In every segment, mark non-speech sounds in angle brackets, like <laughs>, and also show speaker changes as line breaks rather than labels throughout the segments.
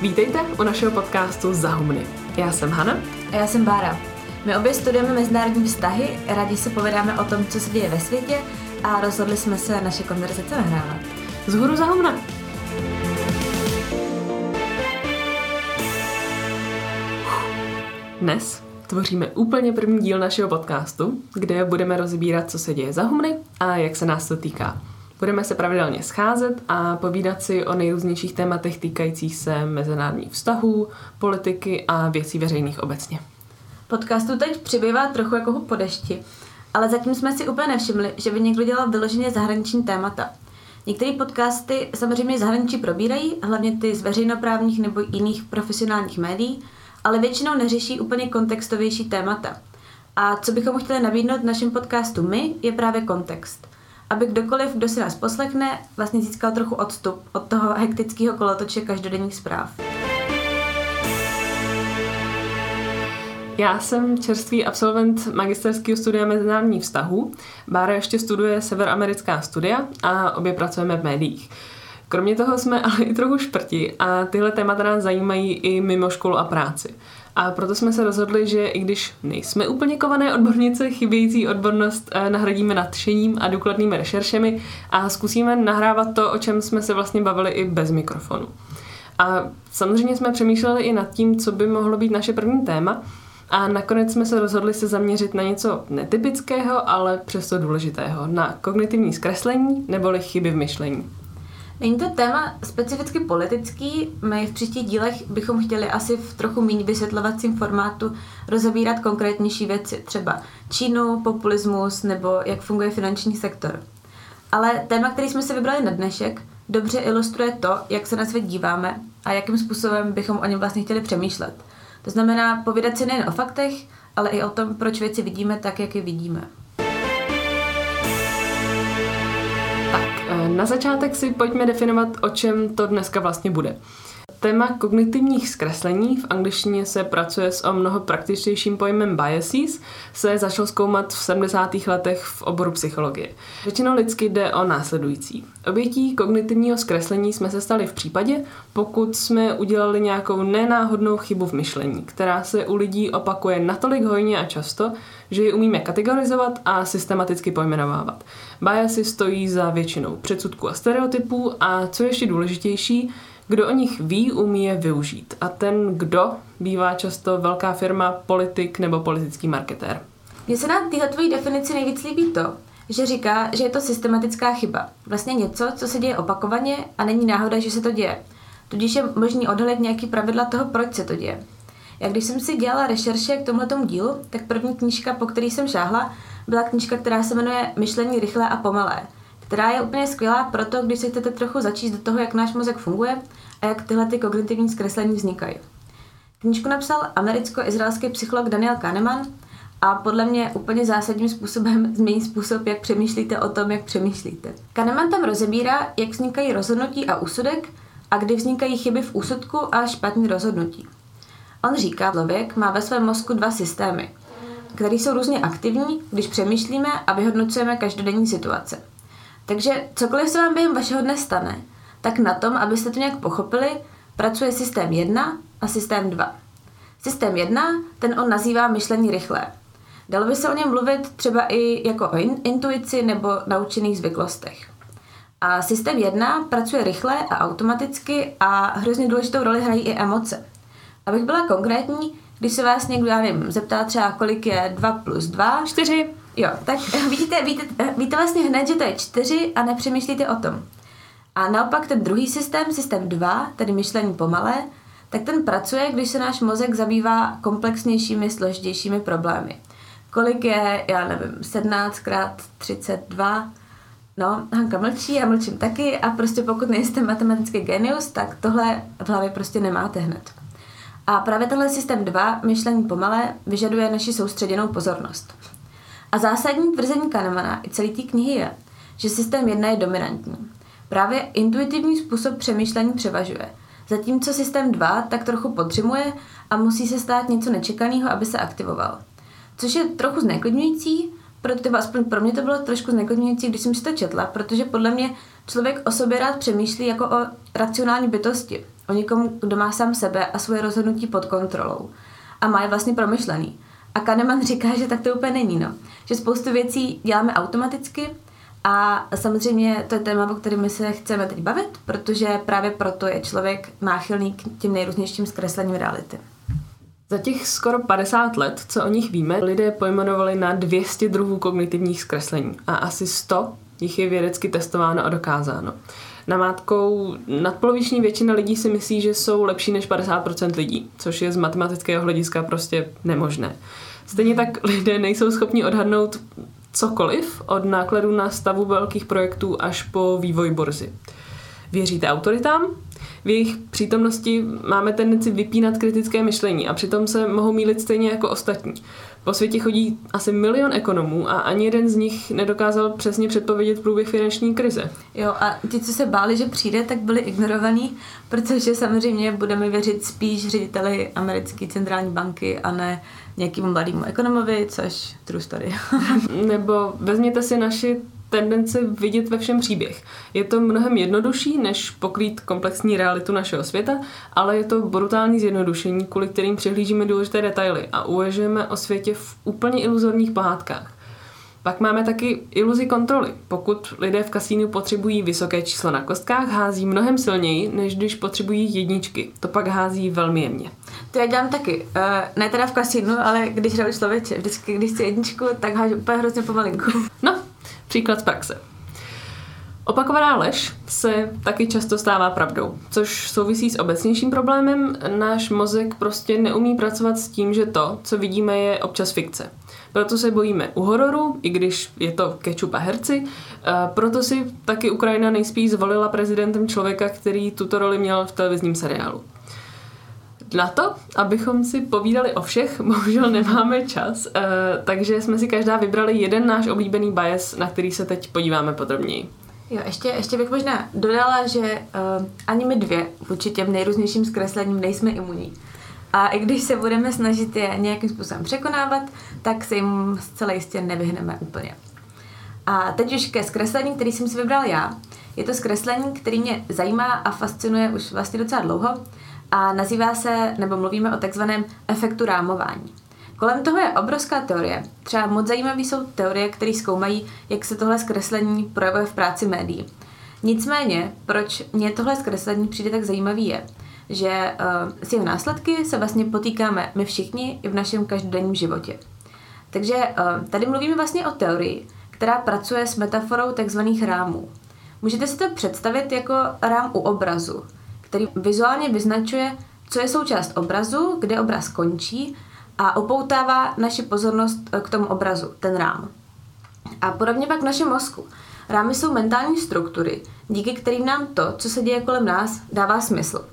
Vítejte u našeho podcastu Zahumny. Já jsem Hana.
A já jsem Bára. My obě studujeme mezinárodní vztahy, rádi se povědáme o tom, co se děje ve světě a rozhodli jsme se naše konverzace nahrávat.
Zhůru Zahumna! Dnes tvoříme úplně první díl našeho podcastu, kde budeme rozbírat, co se děje za humny a jak se nás to týká. Budeme se pravidelně scházet a povídat si o nejrůznějších tématech týkajících se mezinárodních vztahů, politiky a věcí veřejných obecně.
Podcastu teď přibývá trochu jako po dešti, ale zatím jsme si úplně nevšimli, že by někdo dělal vyloženě zahraniční témata. Některé podcasty samozřejmě zahraničí probírají, hlavně ty z veřejnoprávních nebo jiných profesionálních médií, ale většinou neřeší úplně kontextovější témata. A co bychom chtěli nabídnout v našem podcastu my, je právě kontext. Aby kdokoliv, kdo si nás poslechne, vlastně získal trochu odstup od toho hektického kolotoče každodenních zpráv.
Já jsem čerstvý absolvent magisterského studia mezinárodních vztahů. Bára ještě studuje severoamerická studia a obě pracujeme v médiích. Kromě toho jsme ale i trochu šprti a tyhle témata nás zajímají i mimo školu a práci. A proto jsme se rozhodli, že i když nejsme úplně kované odbornice, chybějící odbornost eh, nahradíme nadšením a důkladnými rešeršemi a zkusíme nahrávat to, o čem jsme se vlastně bavili i bez mikrofonu. A samozřejmě jsme přemýšleli i nad tím, co by mohlo být naše první téma, a nakonec jsme se rozhodli se zaměřit na něco netypického, ale přesto důležitého, na kognitivní zkreslení neboli chyby v myšlení.
Není to téma specificky politický, my v příštích dílech bychom chtěli asi v trochu méně vysvětlovacím formátu rozebírat konkrétnější věci, třeba Čínu, populismus nebo jak funguje finanční sektor. Ale téma, který jsme se vybrali na dnešek, dobře ilustruje to, jak se na svět díváme a jakým způsobem bychom o něm vlastně chtěli přemýšlet. To znamená povídat si nejen o faktech, ale i o tom, proč věci vidíme tak, jak je vidíme.
Na začátek si pojďme definovat, o čem to dneska vlastně bude. Téma kognitivních zkreslení, v angličtině se pracuje s o mnoho praktičtějším pojmem biases, se začal zkoumat v 70. letech v oboru psychologie. Většinou lidsky jde o následující. Obětí kognitivního zkreslení jsme se stali v případě, pokud jsme udělali nějakou nenáhodnou chybu v myšlení, která se u lidí opakuje natolik hojně a často, že ji umíme kategorizovat a systematicky pojmenovávat. Biasy stojí za většinou předsudků a stereotypů a co ještě důležitější, kdo o nich ví, umí je využít. A ten kdo bývá často velká firma, politik nebo politický marketér.
Mně se na téhle tvojí definici nejvíc líbí to, že říká, že je to systematická chyba. Vlastně něco, co se děje opakovaně a není náhoda, že se to děje. Tudíž je možný odhalit nějaký pravidla toho, proč se to děje. Jak když jsem si dělala rešerše k tomuto dílu, tak první knížka, po který jsem šáhla, byla knížka, která se jmenuje Myšlení rychlé a pomalé, která je úplně skvělá proto, když se chcete trochu začít do toho, jak náš mozek funguje a jak tyhle ty kognitivní zkreslení vznikají. Knížku napsal americko-izraelský psycholog Daniel Kahneman a podle mě úplně zásadním způsobem <laughs> změní způsob, jak přemýšlíte o tom, jak přemýšlíte. Kahneman tam rozebírá, jak vznikají rozhodnutí a úsudek a kdy vznikají chyby v úsudku a špatný rozhodnutí. On říká, člověk má ve svém mozku dva systémy, které jsou různě aktivní, když přemýšlíme a vyhodnocujeme každodenní situace. Takže cokoliv se vám během vašeho dne stane, tak na tom, abyste to nějak pochopili, pracuje systém 1 a systém 2. Systém 1, ten on nazývá myšlení rychlé. Dalo by se o něm mluvit třeba i jako o intuici nebo naučených zvyklostech. A systém 1 pracuje rychle a automaticky a hrozně důležitou roli hrají i emoce. Abych byla konkrétní, když se vás někdo, já nevím, zeptá třeba, kolik je 2 plus 2.
4.
Jo, tak vidíte, víte, víte vlastně hned, že to je 4 a nepřemýšlíte o tom. A naopak ten druhý systém, systém 2, tedy myšlení pomalé, tak ten pracuje, když se náš mozek zabývá komplexnějšími, složitějšími problémy. Kolik je, já nevím, 17 krát 32, No, Hanka mlčí, já mlčím taky a prostě pokud nejste matematický genius, tak tohle v hlavě prostě nemáte hned. A právě tenhle systém 2, myšlení pomalé, vyžaduje naši soustředěnou pozornost. A zásadní tvrzení Kahnemana i celé té knihy je, že systém 1 je dominantní. Právě intuitivní způsob přemýšlení převažuje, zatímco systém 2 tak trochu podřimuje a musí se stát něco nečekaného, aby se aktivoval. Což je trochu zneklidňující, protože aspoň pro mě to bylo trošku zneklidňující, když jsem si to četla, protože podle mě člověk o sobě rád přemýšlí jako o racionální bytosti o někom, kdo má sám sebe a svoje rozhodnutí pod kontrolou a má je vlastně promyšlený. A Kahneman říká, že tak to úplně není, no. Že spoustu věcí děláme automaticky a samozřejmě to je téma, o kterém my se chceme teď bavit, protože právě proto je člověk náchylný k těm nejrůznějším zkreslením reality.
Za těch skoro 50 let, co o nich víme, lidé pojmenovali na 200 druhů kognitivních zkreslení a asi 100 jich je vědecky testováno a dokázáno. Namátkou nadpoloviční většina lidí si myslí, že jsou lepší než 50% lidí, což je z matematického hlediska prostě nemožné. Stejně tak lidé nejsou schopni odhadnout cokoliv od nákladů na stavu velkých projektů až po vývoj borzy. Věříte autoritám? V jejich přítomnosti máme tendenci vypínat kritické myšlení a přitom se mohou mílit stejně jako ostatní. Po světě chodí asi milion ekonomů a ani jeden z nich nedokázal přesně předpovědět průběh finanční krize.
Jo, a ti, co se báli, že přijde, tak byli ignorovaní, protože samozřejmě budeme věřit spíš řediteli americké centrální banky a ne nějakému mladému ekonomovi, což true story. <laughs>
Nebo vezměte si naši tendenci vidět ve všem příběh. Je to mnohem jednodušší, než pokrýt komplexní realitu našeho světa, ale je to brutální zjednodušení, kvůli kterým přihlížíme důležité detaily a uvažujeme o světě v úplně iluzorních pohádkách. Pak máme taky iluzi kontroly. Pokud lidé v kasínu potřebují vysoké číslo na kostkách, hází mnohem silněji, než když potřebují jedničky. To pak hází velmi jemně.
To já dělám taky. Uh, ne teda v kasínu, ale když hraju člověče. Vždycky, když chci jedničku, tak hážu úplně hrozně pomalinku.
No, příklad z praxe. Opakovaná lež se taky často stává pravdou, což souvisí s obecnějším problémem. Náš mozek prostě neumí pracovat s tím, že to, co vidíme, je občas fikce. Proto se bojíme u hororu, i když je to kečup a herci. Proto si taky Ukrajina nejspíš zvolila prezidentem člověka, který tuto roli měl v televizním seriálu. Na to, abychom si povídali o všech, <laughs> bohužel nemáme čas, eh, takže jsme si každá vybrali jeden náš oblíbený bias, na který se teď podíváme podrobněji.
Jo, ještě, ještě bych možná dodala, že uh, ani my dvě vůči těm nejrůznějším zkreslením nejsme imunní. A i když se budeme snažit je nějakým způsobem překonávat, tak se jim zcela jistě nevyhneme úplně. A teď už ke zkreslení, který jsem si vybral já. Je to zkreslení, který mě zajímá a fascinuje už vlastně docela dlouho a nazývá se, nebo mluvíme o takzvaném efektu rámování. Kolem toho je obrovská teorie. Třeba moc zajímavé jsou teorie, které zkoumají, jak se tohle zkreslení projevuje v práci médií. Nicméně, proč mě tohle zkreslení přijde tak zajímavý je, že uh, s jeho následky se vlastně potýkáme my všichni i v našem každodenním životě. Takže uh, tady mluvíme vlastně o teorii, která pracuje s metaforou takzvaných rámů. Můžete si to představit jako rám u obrazu, který vizuálně vyznačuje, co je součást obrazu, kde obraz končí a upoutává naši pozornost eh, k tomu obrazu, ten rám. A podobně pak v našem mozku. Rámy jsou mentální struktury, díky kterým nám to, co se děje kolem nás, dává smysl.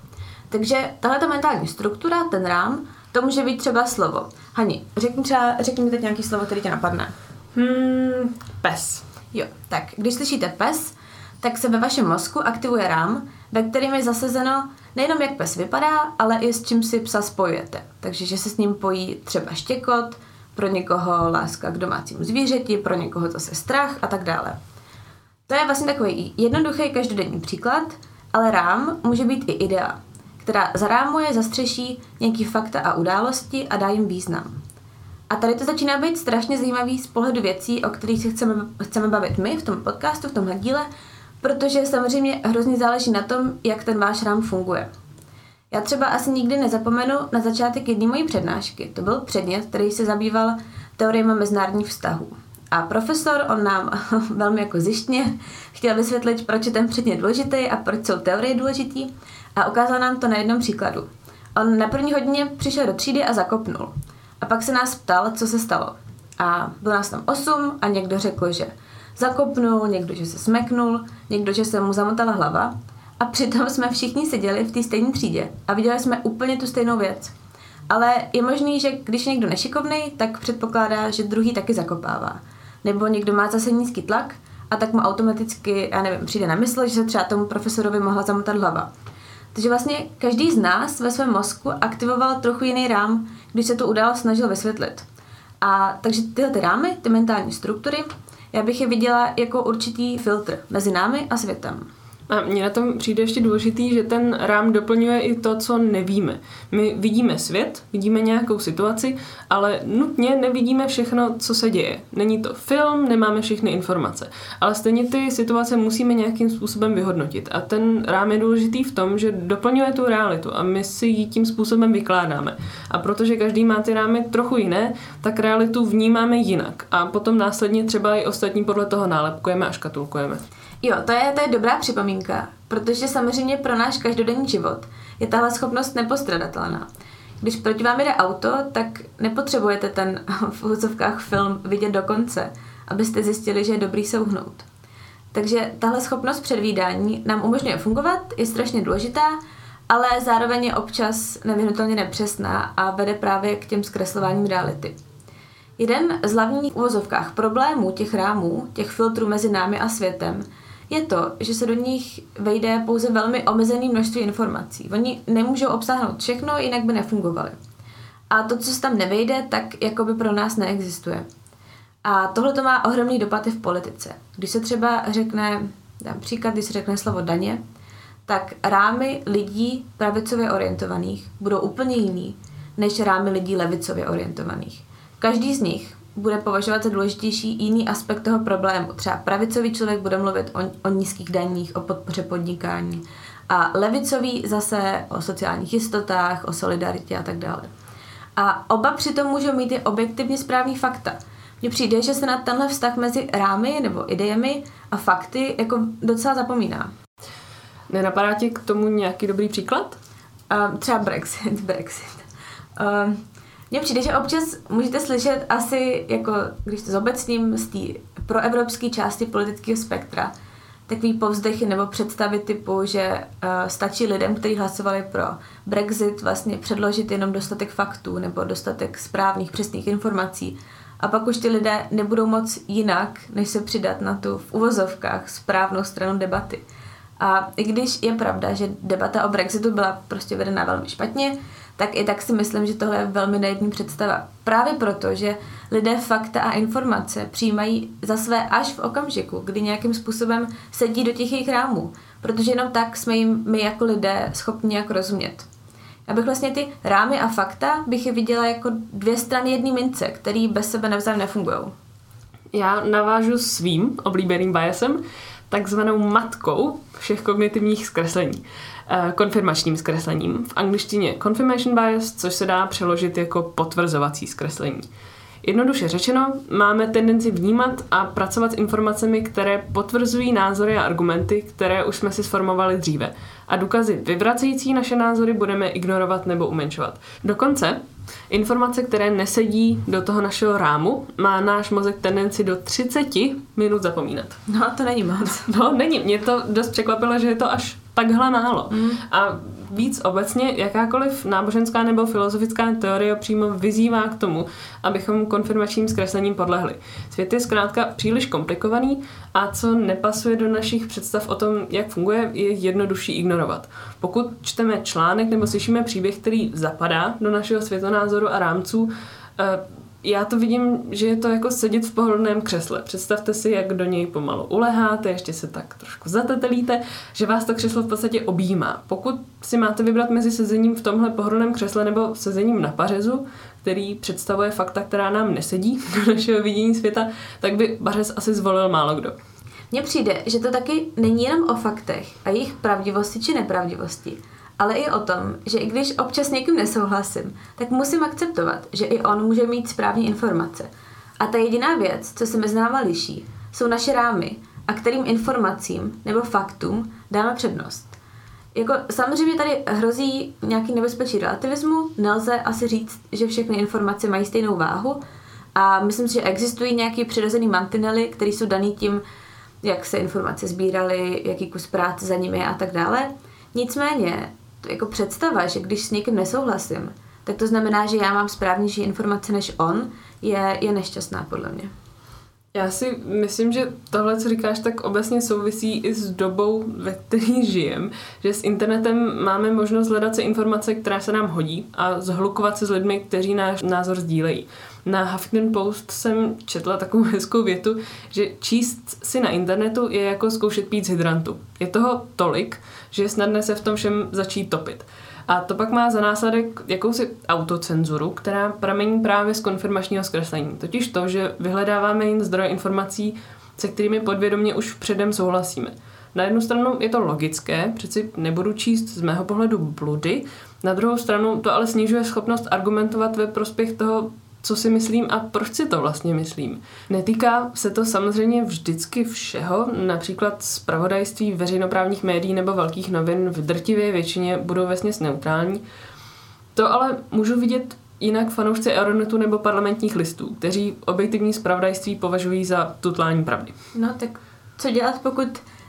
Takže tahle ta mentální struktura, ten rám, to může být třeba slovo. Hani, řekni třeba, řekni mi teď nějaký slovo, který tě napadne.
Hmm, pes.
Jo, tak když slyšíte pes, tak se ve vašem mozku aktivuje rám, ve kterém je zasazeno nejenom jak pes vypadá, ale i s čím si psa spojujete. Takže že se s ním pojí třeba štěkot, pro někoho láska k domácímu zvířeti, pro někoho zase strach a tak dále. To je vlastně takový jednoduchý každodenní příklad, ale rám může být i idea, která zarámuje, zastřeší nějaký fakta a události a dá jim význam. A tady to začíná být strašně zajímavý z pohledu věcí, o kterých se chceme, chceme bavit my v tom podcastu, v tomhle díle, protože samozřejmě hrozně záleží na tom, jak ten váš rám funguje. Já třeba asi nikdy nezapomenu na začátek jedné mojí přednášky. To byl předmět, který se zabýval teoriemi mezinárodních vztahů. A profesor, on nám <laughs> velmi jako zjištně chtěl vysvětlit, proč je ten předmět důležitý a proč jsou teorie důležitý a ukázal nám to na jednom příkladu. On na první hodině přišel do třídy a zakopnul. A pak se nás ptal, co se stalo. A bylo nás tam osm a někdo řekl, že zakopnul, někdo, že se smeknul, někdo, že se mu zamotala hlava. A přitom jsme všichni seděli v té stejné třídě a viděli jsme úplně tu stejnou věc. Ale je možný, že když je někdo nešikovný, tak předpokládá, že druhý taky zakopává. Nebo někdo má zase nízký tlak a tak mu automaticky, já nevím, přijde na mysl, že se třeba tomu profesorovi mohla zamotat hlava. Takže vlastně každý z nás ve svém mozku aktivoval trochu jiný rám, když se to událost snažil vysvětlit. A takže tyhle ty rámy, ty mentální struktury, já bych je viděla jako určitý filtr mezi námi a světem.
A mně na tom přijde ještě důležitý, že ten rám doplňuje i to, co nevíme. My vidíme svět, vidíme nějakou situaci, ale nutně nevidíme všechno, co se děje. Není to film, nemáme všechny informace. Ale stejně ty situace musíme nějakým způsobem vyhodnotit. A ten rám je důležitý v tom, že doplňuje tu realitu a my si ji tím způsobem vykládáme. A protože každý má ty rámy trochu jiné, tak realitu vnímáme jinak. A potom následně třeba i ostatní podle toho nálepkujeme a škatulkujeme.
Jo, to je, to je dobrá připomínka, protože samozřejmě pro náš každodenní život je tahle schopnost nepostradatelná. Když proti vám jde auto, tak nepotřebujete ten <laughs> v úzovkách film vidět do konce, abyste zjistili, že je dobrý souhnout. Takže tahle schopnost předvídání nám umožňuje fungovat, je strašně důležitá, ale zároveň je občas nevyhnutelně nepřesná a vede právě k těm zkreslováním reality. Jeden z hlavních uvozovkách problémů těch rámů, těch filtrů mezi námi a světem, je to, že se do nich vejde pouze velmi omezený množství informací. Oni nemůžou obsáhnout všechno, jinak by nefungovaly. A to, co se tam nevejde, tak jako by pro nás neexistuje. A tohle to má ohromný dopad i v politice. Když se třeba řekne, dám příklad, když se řekne slovo daně, tak rámy lidí pravicově orientovaných budou úplně jiný než rámy lidí levicově orientovaných. Každý z nich bude považovat za důležitější jiný aspekt toho problému. Třeba pravicový člověk bude mluvit o, o nízkých daních, o podpoře podnikání a levicový zase o sociálních jistotách, o solidaritě a tak dále. A oba přitom můžou mít i objektivně správný fakta. Mně přijde, že se na tenhle vztah mezi rámy nebo idejemi a fakty jako docela zapomíná.
Nenapadá ti k tomu nějaký dobrý příklad?
Uh, třeba Brexit. <laughs> Brexit. Uh, mně přijde, že občas můžete slyšet asi, jako když to zobecním z té proevropské části politického spektra, takový povzdechy nebo představy typu, že uh, stačí lidem, kteří hlasovali pro Brexit, vlastně předložit jenom dostatek faktů nebo dostatek správných, přesných informací. A pak už ty lidé nebudou moc jinak, než se přidat na tu v uvozovkách správnou stranu debaty. A i když je pravda, že debata o Brexitu byla prostě vedena velmi špatně, tak i tak si myslím, že tohle je velmi naivní představa. Právě proto, že lidé fakta a informace přijímají za své až v okamžiku, kdy nějakým způsobem sedí do těch jejich rámů. Protože jenom tak jsme jim my jako lidé schopni nějak rozumět. Já bych vlastně ty rámy a fakta bych je viděla jako dvě strany jedné mince, které bez sebe navzájem nefungují.
Já navážu svým oblíbeným biasem, takzvanou matkou všech kognitivních zkreslení. Eh, konfirmačním zkreslením. V angličtině confirmation bias, což se dá přeložit jako potvrzovací zkreslení. Jednoduše řečeno, máme tendenci vnímat a pracovat s informacemi, které potvrzují názory a argumenty, které už jsme si sformovali dříve. A důkazy vyvracející naše názory budeme ignorovat nebo umenšovat. Dokonce informace, které nesedí do toho našeho rámu, má náš mozek tendenci do 30 minut zapomínat.
No, to není moc.
No, není. Mě to dost překvapilo, že je to až takhle málo. Mm. A víc obecně jakákoliv náboženská nebo filozofická teorie přímo vyzývá k tomu, abychom konfirmačním zkreslením podlehli. Svět je zkrátka příliš komplikovaný a co nepasuje do našich představ o tom, jak funguje, je jednodušší ignorovat. Pokud čteme článek nebo slyšíme příběh, který zapadá do našeho světonázoru a rámců, eh, já to vidím, že je to jako sedět v pohodlném křesle. Představte si, jak do něj pomalu uleháte, ještě se tak trošku zatetelíte, že vás to křeslo v podstatě objímá. Pokud si máte vybrat mezi sezením v tomhle pohodlném křesle nebo sezením na pařezu, který představuje fakta, která nám nesedí <laughs> do našeho vidění světa, tak by pařez asi zvolil málo kdo.
Mně přijde, že to taky není jenom o faktech a jejich pravdivosti či nepravdivosti, ale i o tom, že i když občas někým nesouhlasím, tak musím akceptovat, že i on může mít správné informace. A ta jediná věc, co se mezi náma liší, jsou naše rámy a kterým informacím nebo faktům dáme přednost. Jako, samozřejmě tady hrozí nějaký nebezpečí relativismu, nelze asi říct, že všechny informace mají stejnou váhu a myslím si, že existují nějaké přirozené mantinely, které jsou daný tím, jak se informace sbíraly, jaký kus práce za nimi a tak dále. Nicméně jako představa, že když s někým nesouhlasím, tak to znamená, že já mám správnější informace než on, je, je nešťastná podle mě.
Já si myslím, že tohle, co říkáš, tak obecně souvisí i s dobou, ve které žijem, že s internetem máme možnost hledat si informace, která se nám hodí a zhlukovat se s lidmi, kteří náš názor sdílejí. Na Huffington Post jsem četla takovou <laughs> hezkou větu, že číst si na internetu je jako zkoušet pít z hydrantu. Je toho tolik, že je snadné se v tom všem začít topit. A to pak má za následek jakousi autocenzuru, která pramení právě z konfirmačního zkreslení. Totiž to, že vyhledáváme jen zdroje informací, se kterými podvědomě už předem souhlasíme. Na jednu stranu je to logické, přeci nebudu číst z mého pohledu bludy, na druhou stranu to ale snižuje schopnost argumentovat ve prospěch toho co si myslím a proč si to vlastně myslím. Netýká se to samozřejmě vždycky všeho, například zpravodajství veřejnoprávních médií nebo velkých novin v drtivě většině budou vesměs neutrální. To ale můžu vidět jinak fanoušci Aeronetu nebo parlamentních listů, kteří objektivní zpravodajství považují za tutlání pravdy.
No tak co dělat, pokud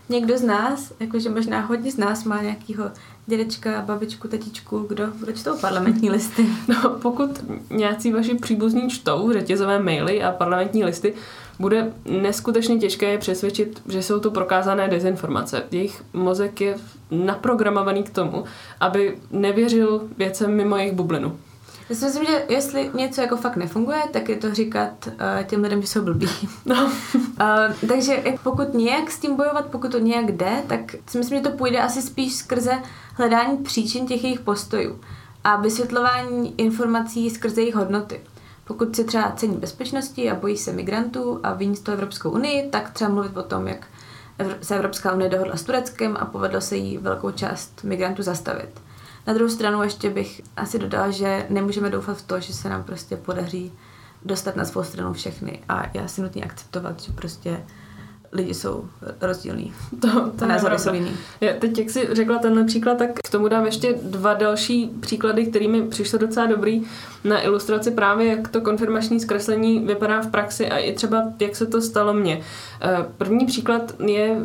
někdo z nás, jakože možná hodně z nás má nějakýho dědečka, babičku, tetičku, kdo, kdo čtou parlamentní listy? <laughs>
No, pokud nějací vaši příbuzní čtou řetězové maily a parlamentní listy, bude neskutečně těžké je přesvědčit, že jsou to prokázané dezinformace. Jejich mozek je naprogramovaný k tomu, aby nevěřil věcem mimo jejich bublinu.
Já si myslím, že jestli něco jako fakt nefunguje, tak je to říkat uh, těm lidem, že jsou blbí. <laughs> No. uh, takže pokud nějak s tím bojovat, pokud to nějak jde, tak si myslím, že to půjde asi spíš skrze hledání příčin těch jejich postojů a vysvětlování informací skrze jejich hodnoty. Pokud si třeba cení bezpečnosti a bojí se migrantů a viní z toho Evropskou unii, tak třeba mluvit o tom, jak se Evropská unie dohodla s Tureckem a povedlo se jí velkou část migrantů zastavit. Na druhou stranu ještě bych asi dodala, že nemůžeme doufat v to, že se nám prostě podaří dostat na svou stranu všechny. A já si nutně akceptovat, že prostě lidi jsou rozdílní. <laughs>
To, to názory jsou jiný. Je, teď, jak jsi řekla tenhle příklad, tak k tomu dám ještě dva další příklady, kterými přišlo docela dobrý na ilustraci právě, jak to konfirmační zkreslení vypadá v praxi a i třeba, jak se to stalo mně. Eh, první příklad je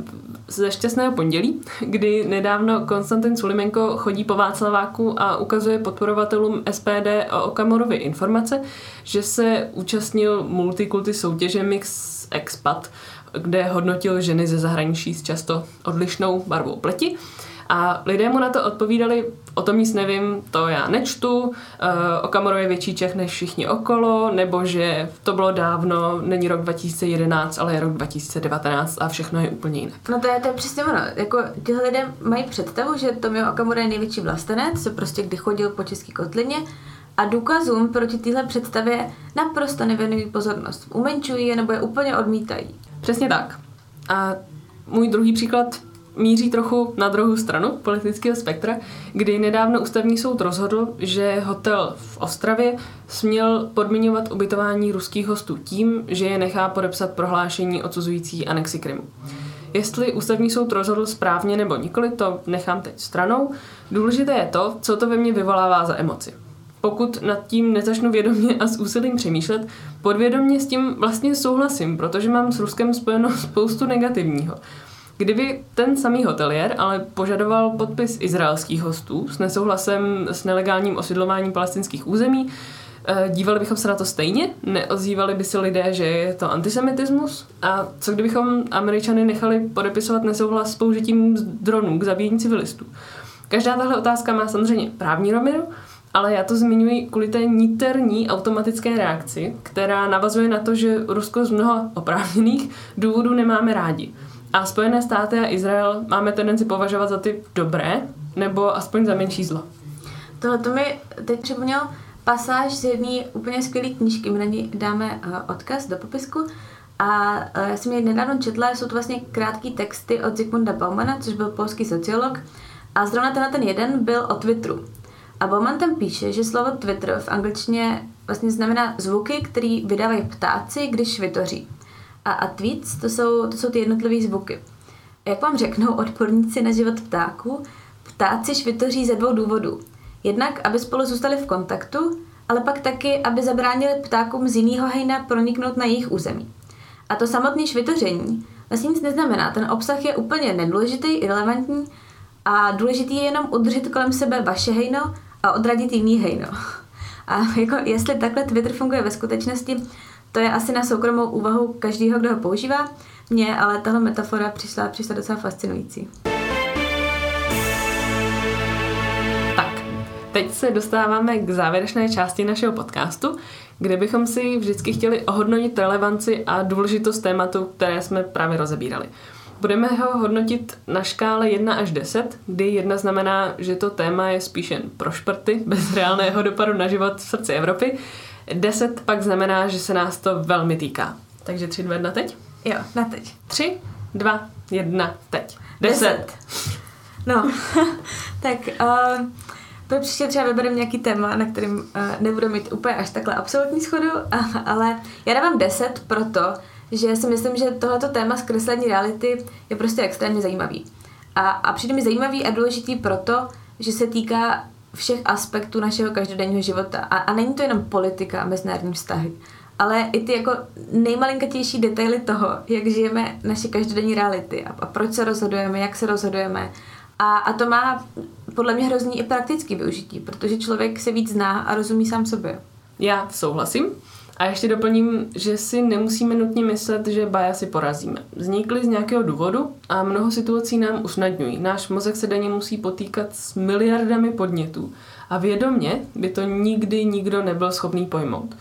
ze šťastného pondělí, kdy nedávno Konstantin Sulimenko chodí po Václaváku a ukazuje podporovatelům SPD o Okamorově informace, že se účastnil multikulty soutěže Mix Expat, kde hodnotil ženy ze zahraničí s často odlišnou barvou pleti. A lidé mu na to odpovídali, o tom nic nevím, to já nečtu, uh, Okamoro je větší Čech než všichni okolo, nebo že to bylo dávno, není rok 2011, ale je rok 2019 a všechno je úplně jinak.
No to je, to je přesně ono, jako tyhle lidé mají představu, že Tomio Okamura je největší vlastenec, co prostě kdy chodil po české kotlině a důkazům proti téhle představě naprosto nevěnují pozornost. Umenčují je nebo je úplně odmítají.
Přesně tak. A můj druhý příklad míří trochu na druhou stranu politického spektra, kdy nedávno ústavní soud rozhodl, že hotel v Ostravě směl podmiňovat ubytování ruských hostů tím, že je nechá podepsat prohlášení odsuzující anexi Krymu. Jestli ústavní soud rozhodl správně nebo nikoli, to nechám teď stranou. Důležité je to, co to ve mně vyvolává za emoci pokud nad tím nezačnu vědomě a s úsilím přemýšlet, podvědomě s tím vlastně souhlasím, protože mám s Ruskem spojeno <laughs> spoustu negativního. Kdyby ten samý hotelier ale požadoval podpis izraelských hostů s nesouhlasem s nelegálním osidlováním palestinských území, eh, dívali bychom se na to stejně? Neozývali by si lidé, že je to antisemitismus? A co kdybychom Američany nechali podepisovat nesouhlas s použitím dronů k zabíjení civilistů? Každá tahle otázka má samozřejmě právní rovinu, ale já to zmiňuji kvůli té niterní automatické reakci, která navazuje na to, že Rusko z mnoha oprávněných důvodů nemáme rádi. A Spojené státy a Izrael máme tendenci považovat za ty dobré, nebo aspoň za menší zlo.
Tohle to mi teď připomněl pasáž z jedné úplně skvělé knížky. My na ní dáme uh, odkaz do popisku. A uh, já jsem ji nedávno četla, jsou to vlastně krátké texty od Zygmunda Baumana, což byl polský sociolog. A zrovna tenhle ten jeden byl o Twitteru. A Bowman tam píše, že slovo Twitter v angličtině vlastně znamená zvuky, které vydávají ptáci, když vytoří. A, a tweets, to jsou, to jsou ty jednotlivé zvuky. A jak vám řeknou odporníci na život ptáků, ptáci švitoří ze dvou důvodů. Jednak, aby spolu zůstali v kontaktu, ale pak taky, aby zabránili ptákům z jiného hejna proniknout na jejich území. A to samotné švitoření vlastně nic neznamená. Ten obsah je úplně nedůležitý, irrelevantní a důležitý je jenom udržet kolem sebe vaše hejno a odradit jiný hejno. A jako jestli takhle Twitter funguje ve skutečnosti, To je asi na soukromou úvahu každého, kdo ho používá. Mně ale tahle metafora přišla, přišla docela fascinující.
Tak, teď se dostáváme k závěrečné části našeho podcastu, kde bychom si vždycky chtěli ohodnotit relevanci a důležitost tématu, které jsme právě rozebírali. Budeme ho hodnotit na škále 1 až 10, kdy 1 znamená, že to téma je spíš jen pro šprty, <laughs> bez reálného dopadu na život v srdci Evropy. 10 pak znamená, že se nás to velmi týká. Takže 3, 2, 1 teď?
Jo, na teď.
3, 2, 1 teď.
10. No, <laughs> tak uh, pro příště třeba vybereme nějaký téma, na kterým uh, nebudu mít úplně až takhle absolutní schodu, <laughs> ale já dávám 10 proto, že si myslím, že tohleto téma zkreslení reality je prostě extrémně zajímavý. A, a přijde mi zajímavý a důležitý proto, že se týká všech aspektů našeho každodenního života. A, a není to jenom politika a mezinárodní vztahy, ale i ty jako nejmalinkatější detaily toho, jak žijeme naše každodenní reality a, a proč se rozhodujeme, jak se rozhodujeme. A, a to má podle mě hrozný i praktický využití, protože člověk se víc zná a rozumí sám sobě.
Já souhlasím. A ještě doplním, že si nemusíme nutně myslet, že biasy porazíme. Vznikly z nějakého důvodu a mnoho situací nám usnadňují. Náš mozek se denně musí potýkat s miliardami podnětů a vědomně by to nikdy nikdo nebyl schopný pojmout.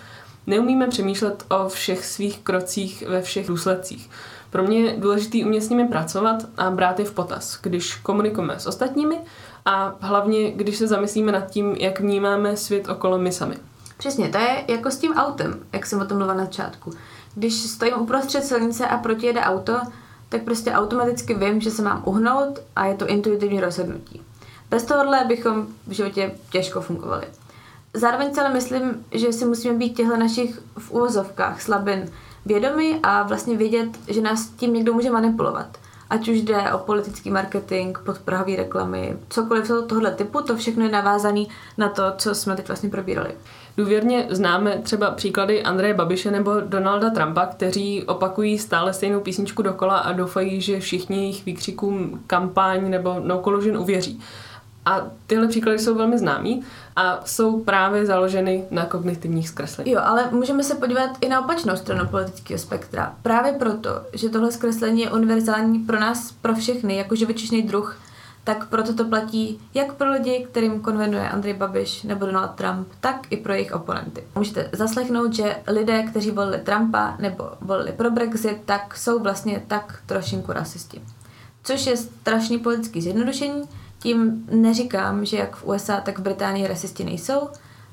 Neumíme přemýšlet o všech svých krocích ve všech důsledcích. Pro mě je důležité umět s nimi pracovat a brát je v potaz, když komunikujeme s ostatními a hlavně, když se zamyslíme nad tím, jak vnímáme svět okolo my sami.
Přesně, to je jako s tím autem, jak jsem o tom mluvila na začátku. Když stojím uprostřed silnice a proti jede auto, tak prostě automaticky vím, že se mám uhnout a je to intuitivní rozhodnutí. Bez tohohle bychom v životě těžko fungovali. Zároveň ale myslím, že si musíme být těchto našich v úvozovkách slabin vědomi a vlastně vědět, že nás tím někdo může manipulovat. Ať už jde o politický marketing, podprahový reklamy, cokoliv tohle typu, to všechno je navázané na to, co jsme teď vlastně probírali.
Důvěrně známe třeba příklady Andreje Babiše nebo Donalda Trumpa, kteří opakují stále stejnou písničku dokola a doufají, že všichni jejich výkřikům kampaň nebo no collusion uvěří. A tyhle příklady jsou velmi známí a jsou právě založeny na kognitivních zkresleních.
Jo, ale můžeme se podívat i na opačnou stranu politického spektra. Právě proto, že tohle zkreslení je univerzální pro nás, pro všechny, jako živočišný druh, tak proto to platí jak pro lidi, kterým konvenuje Andrej Babiš nebo Donald Trump, tak i pro jejich oponenty. Můžete zaslechnout, že lidé, kteří volili Trumpa nebo volili pro Brexit, tak jsou vlastně tak trošinku rasisti. Což je strašný politický zjednodušení, tím neříkám, že jak v USA, tak v Británii rasisti nejsou,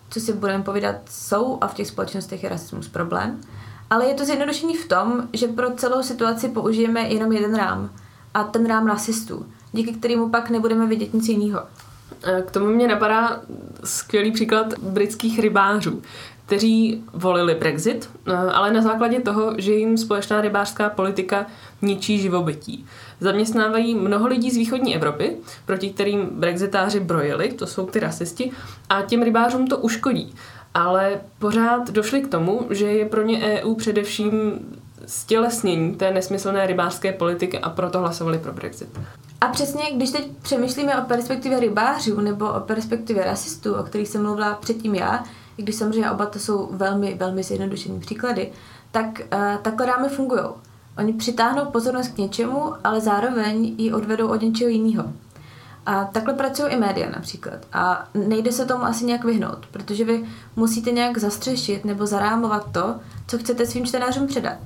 co si budeme povídat, jsou a v těch společnostech je rasismus problém. Ale je to zjednodušení v tom, že pro celou situaci použijeme jenom jeden rám. A ten rám rasistů díky kterému pak nebudeme vidět nic jiného.
K tomu mě napadá skvělý příklad britských rybářů, kteří volili Brexit, ale na základě toho, že jim společná rybářská politika ničí živobytí. Zaměstnávají mnoho lidí z východní Evropy, proti kterým brexitáři brojili, to jsou ty rasisti, a těm rybářům to uškodí. Ale pořád došli k tomu, že je pro ně EU především stělesnění té nesmyslné rybářské politiky a proto hlasovali pro Brexit.
A přesně, když teď přemýšlíme o perspektivě rybářů nebo o perspektivě rasistů, o kterých jsem mluvila předtím já, i když samozřejmě oba to jsou velmi, velmi zjednodušený příklady, tak uh, takhle rámy fungují. Oni přitáhnou pozornost k něčemu, ale zároveň ji odvedou od něčeho jiného. A takhle pracují i média například. A nejde se tomu asi nějak vyhnout, protože vy musíte nějak zastřešit nebo zarámovat to, co chcete svým čtenářům předat.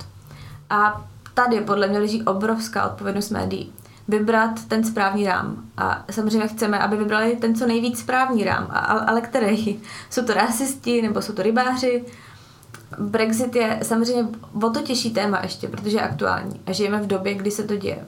A tady podle mě leží obrovská odpovědnost médií vybrat ten správný rám. A samozřejmě chceme, aby vybrali ten co nejvíc správný rám. A, ale který? <laughs> Jsou to rasisti nebo jsou to rybáři? Brexit je samozřejmě o to těžší téma ještě, protože je aktuální a žijeme v době, kdy se to děje.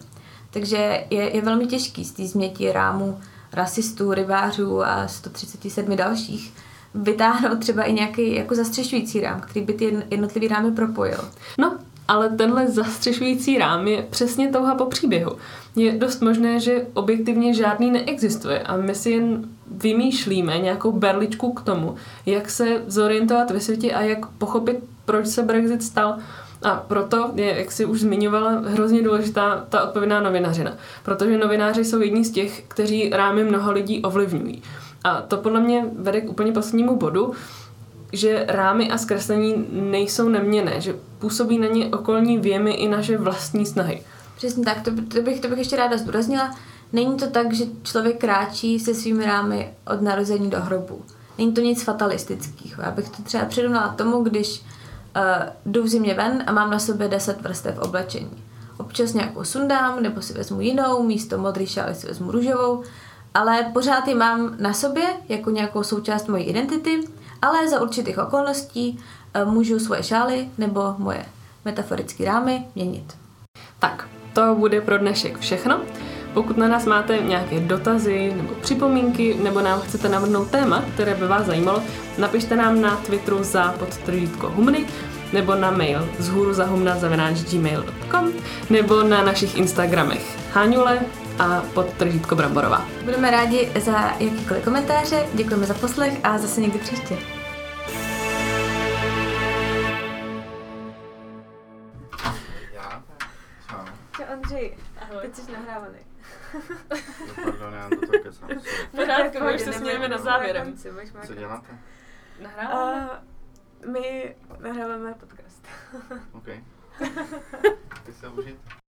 Takže je, je velmi těžký z té změti rámu rasistů, rybářů a 137 dalších vytáhnout třeba i nějaký jako zastřešující rám, který by ty jednotlivý rámy propojil.
No, ale tenhle zastřešující rám je přesně touha po příběhu. Je dost možné, že objektivně žádný neexistuje a my si jen vymýšlíme nějakou berličku k tomu, jak se zorientovat ve světě a jak pochopit, proč se Brexit stal. A proto je, jak si už zmiňovala, hrozně důležitá ta odpovědná novinařina. Protože novináři jsou jedni z těch, kteří rámy mnoho lidí ovlivňují. A to podle mě vede k úplně poslednímu bodu, že rámy a zkreslení nejsou neměné, že působí na ně okolní věmy i naše vlastní snahy.
Přesně tak, to, to, bych, to bych ještě ráda zdůraznila. Není to tak, že člověk kráčí se svými rámy od narození do hrobu. Není to nic fatalistického. Já bych to třeba přirovnala tomu, když uh, jdu v zimě ven a mám na sobě 10 vrstev oblečení. Občas nějakou sundám, nebo si vezmu jinou, místo modrý šály si vezmu růžovou, ale pořád ji mám na sobě jako nějakou součást mojí identity, ale za určitých okolností uh, můžu svoje šály nebo moje metaforické rámy měnit.
Tak, to bude pro dnešek všechno. Pokud na nás máte nějaké dotazy nebo připomínky, nebo nám chcete navrhnout téma, které by vás zajímalo, napište nám na Twitteru za podtržítko humny, nebo na mail z hůru gmail.com nebo na našich Instagramech Háňule a podtržítko Bramborová.
Budeme rádi za jakýkoliv komentáře, děkujeme za poslech a zase někdy příště. Andřej, teď jsi nahrávaný.
Pardon, já to tak kecám. <laughs>
Pořádku, my už se smějeme na závěrem.
Co děláte?
Nahráváme?
My nahráváme podcast.
OK. <laughs> Ty se užít?